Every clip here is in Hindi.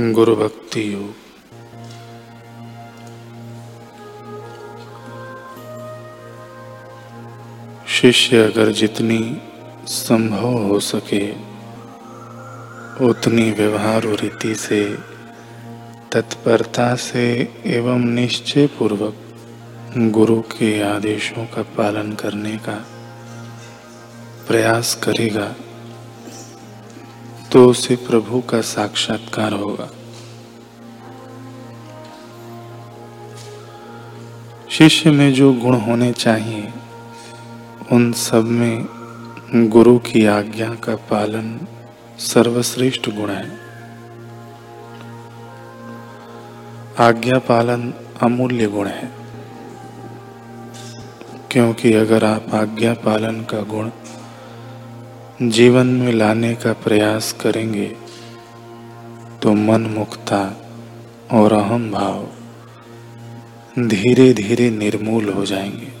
गुरु भक्ति योग। शिष्य अगर जितनी संभव हो सके, उतनी व्यवहार रीति से, तत्परता से एवं निश्चय पूर्वक गुरु के आदेशों का पालन करने का प्रयास करेगा। तो उसे प्रभु का साक्षात्कार होगा। शिष्य में जो गुण होने चाहिए, उन सब में गुरु की आज्ञा का पालन सर्वश्रेष्ठ गुण है। आज्ञा पालन अमूल्य गुण है, क्योंकि अगर आप आज्ञा पालन का गुण जीवन में लाने का प्रयास करेंगे तो मन मुक्ता और अहम भाव धीरे धीरे निर्मूल हो जाएँगे।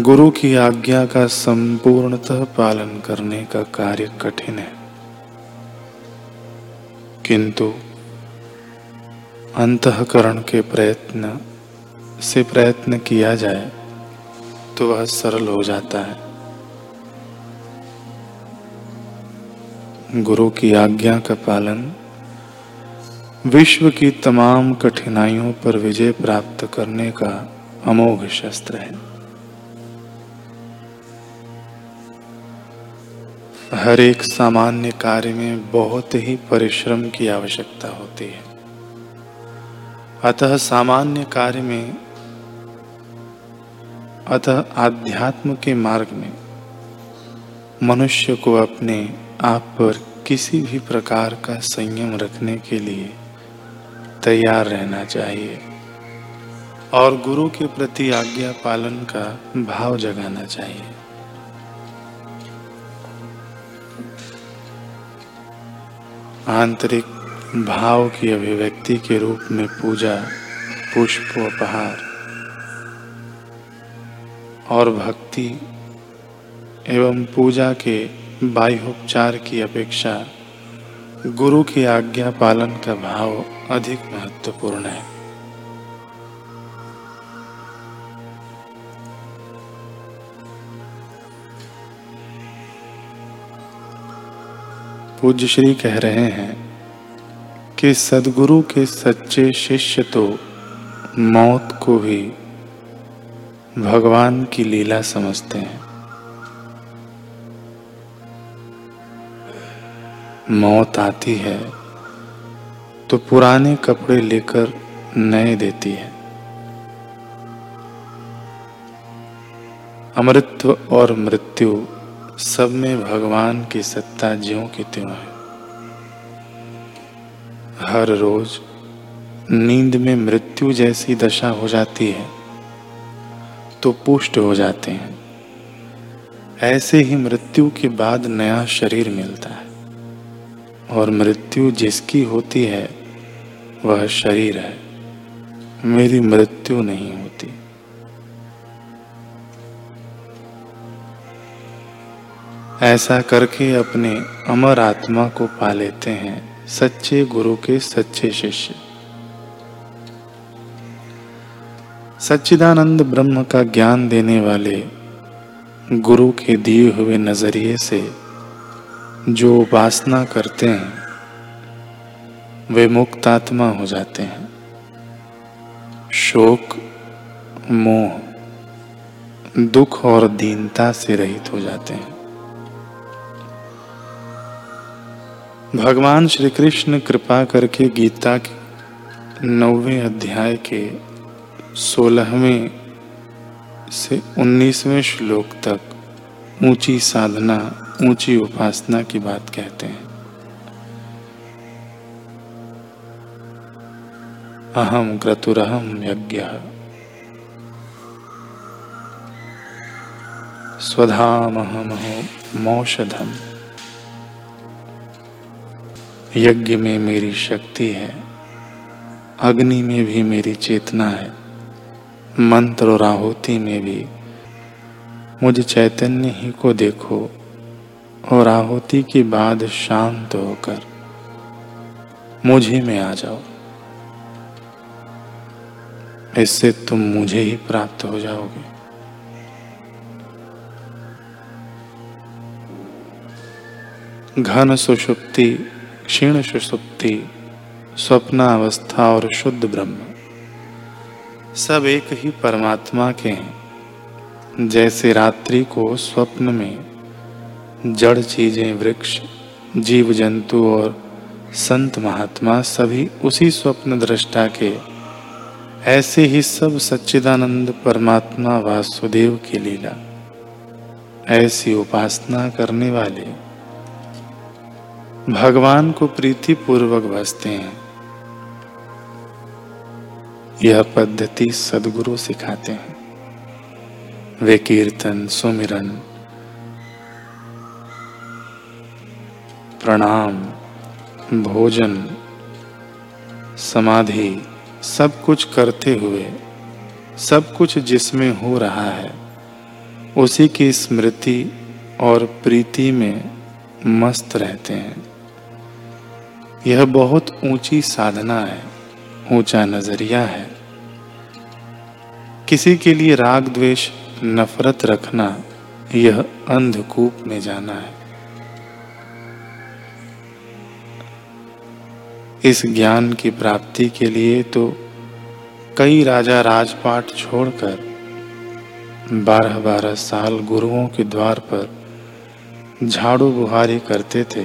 गुरु की आज्ञा का संपूर्णतः पालन करने का कार्य कठिन है, किंतु अंतकरण के प्रयत्न से प्रयत्न किया जाए तो वह सरल हो जाता है। गुरु की आज्ञा का पालन विश्व की तमाम कठिनाइयों पर विजय प्राप्त करने का अमोघ शस्त्र है। हर एक सामान्य कार्य में बहुत ही परिश्रम की आवश्यकता होती है। अतः सामान्य कार्य में अतः आध्यात्म के मार्ग में मनुष्य को अपने आप पर किसी भी प्रकार का संयम रखने के लिए तैयार रहना चाहिए और गुरु के प्रति आज्ञा पालन का भाव जगाना चाहिए। आंतरिक भाव की अभिव्यक्ति के रूप में पूजा, पुष्प, उपहार और भक्ति एवं पूजा के बाह्योपचार की अपेक्षा गुरु की आज्ञा पालन का भाव अधिक महत्वपूर्ण है। पूज्य श्री कह रहे हैं कि सदगुरु के सच्चे शिष्य तो मौत को भी भगवान की लीला समझते हैं। मौत आती है तो पुराने कपड़े लेकर नए देती है। अमृत्व और मृत्यु सब में भगवान की सत्ता ज्यों की त्यों है। हर रोज नींद में मृत्यु जैसी दशा हो जाती है। तो पुष्ट हो जाते हैं। ऐसे ही मृत्यु के बाद नया शरीर मिलता है। और मृत्यु जिसकी होती है, वह शरीर है। मेरी मृत्यु नहीं होती। ऐसा करके अपने अमर आत्मा को पा लेते हैं सच्चे गुरु के सच्चे शिष्य। सच्चिदानंद ब्रह्म का ज्ञान देने वाले गुरु के दिए हुए नज़रिए से जो उपासना करते हैं, वे मुक्त आत्मा हो जाते हैं। शोक, मोह, दुख और दीनता से रहित हो जाते हैं। भगवान श्री कृष्ण कृपा करके गीता के नौवे अध्याय के सोलहवें से उन्नीसवें श्लोक तक ऊँची साधना, ऊँची उपासना की बात कहते हैं। अहम क्रतुरहम यज्ञ। स्वधामहमहो मौषधम। यज्ञ में मेरी शक्ति है, अग्नि में भी मेरी चेतना है। मंत्र और आहुति में भी। मुझ चैतन्य ही को देखो और आहुति के बाद शांत होकर मुझे में आ जाओ। इससे तुम मुझे ही प्राप्त हो जाओगे। घन सुषुप्ति, क्षीण सुषुप्ति, स्वप्नावस्था और शुद्ध ब्रह्म। सब एक ही परमात्मा के हैं। जैसे रात्रि को स्वप्न में जड़ चीज़ें, वृक्ष जीव जंतु और संत महात्मा सभी उसी स्वप्न दृष्टा के, ऐसे ही सब सच्चिदानंद परमात्मा वासुदेव की लीला। ऐसी उपासना करने वाले भगवान को प्रीति पूर्वक बसते हैं। यह पद्धति सदगुरु सिखाते हैं। वे कीर्तन, सुमिरन, प्रणाम, भोजन, समाधि, सब कुछ करते हुए, सब कुछ जिसमें हो रहा है, उसी की स्मृति और प्रीति में मस्त रहते हैं। यह बहुत ऊँची साधना है। ऊँचा नज़रिया है। किसी के लिए राग द्वेष, नफरत रखना, यह अंधकूप में जाना है। इस ज्ञान की प्राप्ति के लिए तो कई राजा राजपाट छोड़कर बारह बारह साल गुरुओं के द्वार पर झाड़ू बुहारी करते थे,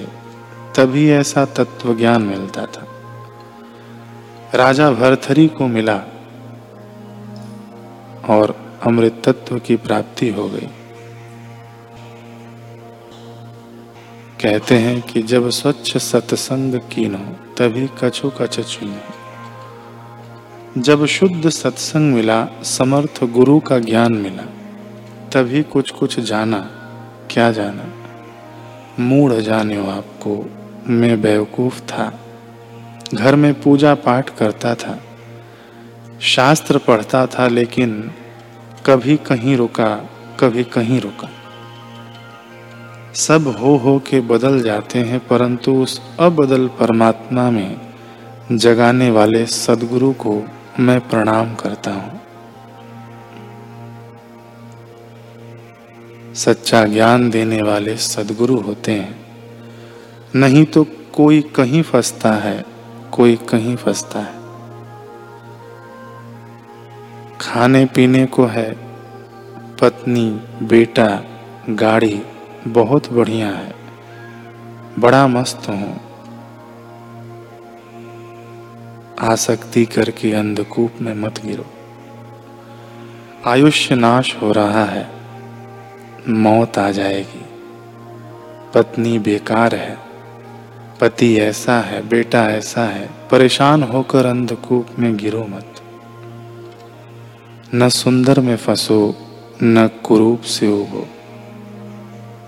तभी ऐसा तत्व ज्ञान मिलता था। राजा भरथरी को मिला और अमृत तत्व की प्राप्ति हो गई। कहते हैं कि जब स्वच्छ सत्संग कीनो, तभी कछु कछ चुनो। जब शुद्ध सत्संग मिला, समर्थ गुरु का ज्ञान मिला, तभी कुछ कुछ जाना, क्या जाना? मूढ़ जाने आपको, मैं बेवकूफ़ था। घर में पूजा पाठ करता था। शास्त्र पढ़ता था, लेकिन कभी कहीं रुका, कभी कहीं रुका। सब हो हो के बदल जाते हैं, परंतु उस अबदल परमात्मा में जगाने वाले सदगुरु को मैं प्रणाम करता हूँ। सच्चा ज्ञान देने वाले सदगुरु होते हैं। नहीं तो कोई कहीं फंसता है। कोई कहीं फंसता है। खाने पीने को है, पत्नी, बेटा, गाड़ी, बहुत बढ़िया है, बड़ा मस्त हूँ। आसक्ति करके अंधकूप में मत गिरो। आयुष्य नाश हो रहा है, मौत आ जाएगी। पत्नी बेकार है पति ऐसा है, बेटा ऐसा है, परेशान होकर अंधकूप में गिरो मत। न सुंदर में फंसो, न कुरूप से उगो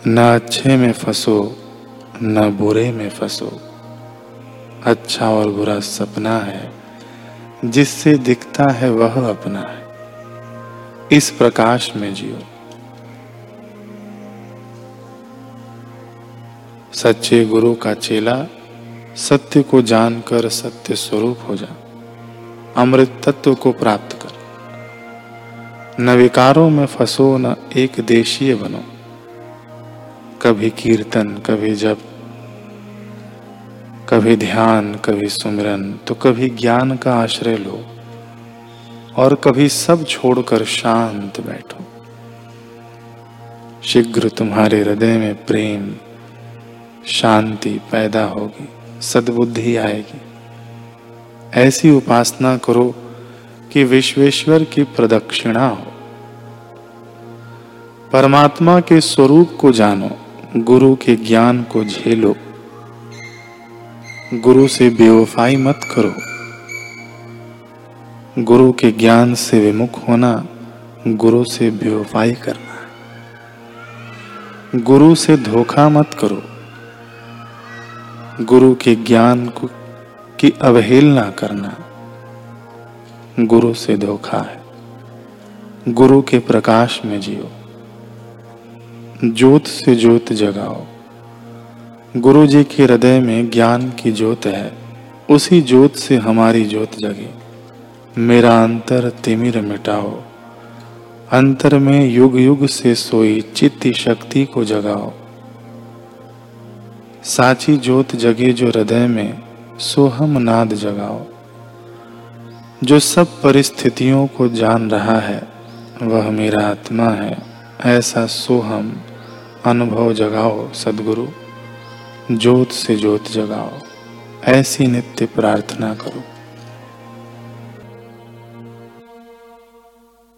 न अच्छे में फंसो, न बुरे में फंसो। अच्छा और बुरा सपना है, जिससे दिखता है वह अपना है। इस प्रकाश में जियो। सच्चे गुरु का चेला सत्य को जानकर सत्य स्वरूप हो जा। अमृत तत्व को प्राप्त कर। न विकारों में फंसो, न एक देशीय बनो। कभी कीर्तन, कभी जप, कभी ध्यान, कभी सुमिरन तो कभी ज्ञान का आश्रय लो और कभी सब छोड़कर शांत बैठो। शीघ्र तुम्हारे हृदय में प्रेम शांति पैदा होगी, सद्बुद्धि आएगी। ऐसी उपासना करो कि विश्वेश्वर की प्रदक्षिणा हो। परमात्मा के स्वरूप को जानो, गुरु के ज्ञान को झेलो। गुरु से बेवफाई मत करो। गुरु के ज्ञान से विमुख होना, गुरु से बेवफाई करना। गुरु से धोखा मत करो। गुरु के ज्ञान को की अवहेलना करना गुरु से धोखा है। गुरु के प्रकाश में जियो, ज्योत से ज्योत जगाओ। गुरु जी के हृदय में ज्ञान की ज्योत है, उसी ज्योत से हमारी ज्योत जगे। मेरा अंतर तिमिर मिटाओ, अंतर में युग युग से सोई चित्त शक्ति को जगाओ। साची ज्योत जगे जो हृदय में सोहम नाद जगाओ। जो सब परिस्थितियों को जान रहा है, वह मेरा आत्मा है। ऐसा सोहम अनुभव जगाओ, सदगुरु। ज्योत से ज्योत जगाओ, ऐसी नित्य प्रार्थना करो।